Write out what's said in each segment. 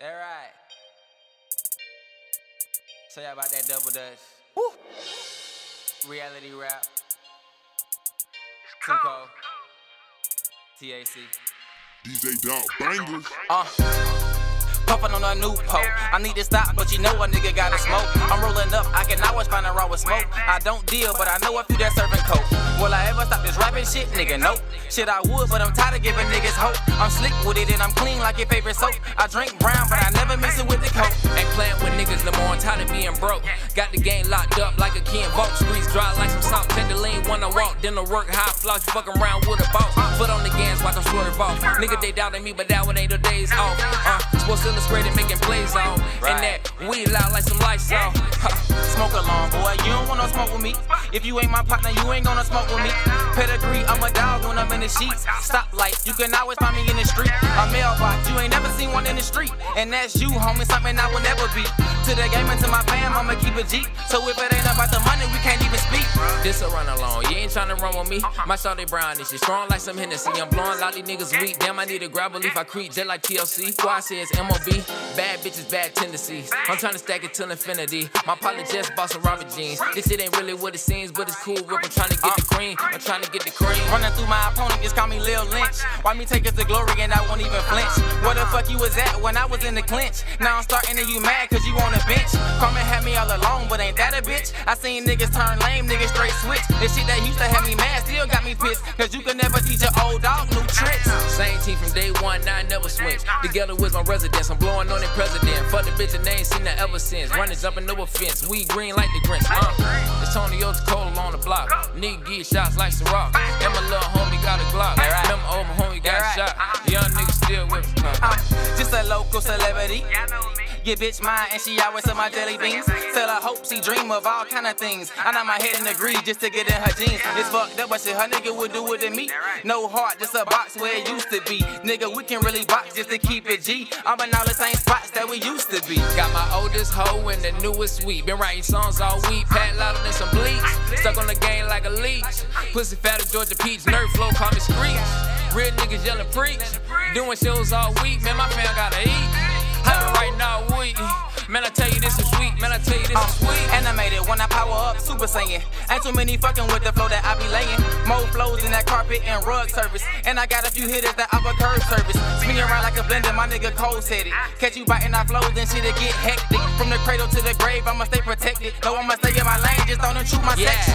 That right. Tell y'all about that double dutch. Woo. Reality rap. Tuco. TAC. DJ Dog Bangers. Uh. Puffin' on a new pole. I need to stop, but you know a nigga gotta smoke. I'm rolling up, I can always find a raw with smoke. I don't deal, but I know a few that serving coke. Will I ever stop this rapping shit, nigga? Nope. Shit, I would, but I'm tired of giving niggas hope. I'm slick with it and I'm clean like your favorite soap. I drink brown, but I never mix it with the coke. Ain't playing with niggas no more, I'm tired of being broke. Got the game locked up like a Ken Vogue. Streets dry like some salt, tender lean when I walk. Then I work high, floss, you fucking around with a boss. Foot on the gas, them swerve off. Nigga, they doubted me, but that one ain't the days off. Uh, sports illustrated making plays on. And that weed loud like some lights off. Smoke along, boy. You don't want no smoke with me. If you ain't my partner, you ain't gonna smoke with me. Pedigree, I'm a dog when I'm in the sheets. Stop light, you can always find me in the street. A mailbox, you ain't never seen one in the street. And that's you, homie, something I will never be. To the game and to my fam, I'ma keep a G. So if it ain't about the money, we can't. This a run along, you ain't tryna run with me. Uh-huh. My shawty brown, this shit strong like some Hennessy. I'm blowing these niggas weak. Damn, I need a grab a leaf, I creep just like TLC. Squad says MOB, bad bitches, bad tendencies. I'm tryna stack it till infinity. My partner just bought some Robert jeans. This shit ain't really what it seems, but it's cool. Rip, I'm tryna get the cream. I'm tryna get the cream. Running through my opponent, just call me Lil Lynch. Why me take it to glory and I won't even flinch? Where the fuck you was at when I was in the clinch? Now I'm starting to you mad cause you on the bench. Carmen had me all alone, but ain't that a bitch? I seen niggas turn lame, niggas straight switch. This shit that used to have me mad still got me pissed. Cause you can never teach an old dog new tricks. Same team from day one, I never switch. Together with my residence, I'm blowing on the president. Fuck the bitch and they ain't seen that ever since. Running, jumping, no offense. We green like the Grinch. Uh, it's Tonio 2Kold on the block. Nigga get shots like Ciroc. And my little homie got a Glock. Remember, old my homie got shot. Young nigga still with me. I'm just a local celebrity. Your bitch mine and she always on my jelly beans. Tell her hope she dream of all kind of things. I know my head in the grease just to get in her jeans. It's fucked up, but shit, her nigga would do it to me. No heart, just a box where it used to be. Nigga, we can really box just to keep it G. I'm in all the same spots that we used to be. Got my oldest hoe and the newest sweet. Been writing songs all week, pat louder than some bleach. Stuck on the game like a leech. Pussy fat as Georgia Peach, nerd flow, call me Screech. Real niggas yelling preach. Doing shows all week, man, my fam gotta eat. Hopping right now, we. Man, I tell you this is sweet. Man, I tell you this is sweet. Uh, animated when I power up, super saiyan. Ain't too many fucking with the flow that I be laying. More flows in that carpet and rug service. And I got a few hitters that upper curve service. Spinning around like a blender, my nigga cold headed. Catch you biting our flows, then shit'll get hectic. From the cradle to the grave, I'ma stay protected. No, I'ma stay in my lane, just don't intrude my Yeah. section.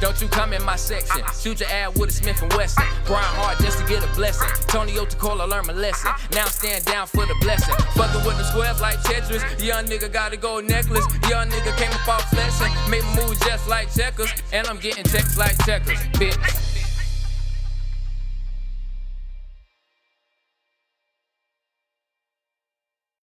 Don't you come in my section. Shoot your ad with a Smith and Wesson. Grind hard just to get a blessing. Tonio 2Kold learn my lesson. Now stand down for the blessing. Fucking with the squares like Tetris. Young nigga got a gold necklace. Young nigga came up off flexing. Make moves just like checkers. And I'm getting checks like checkers. Bitch.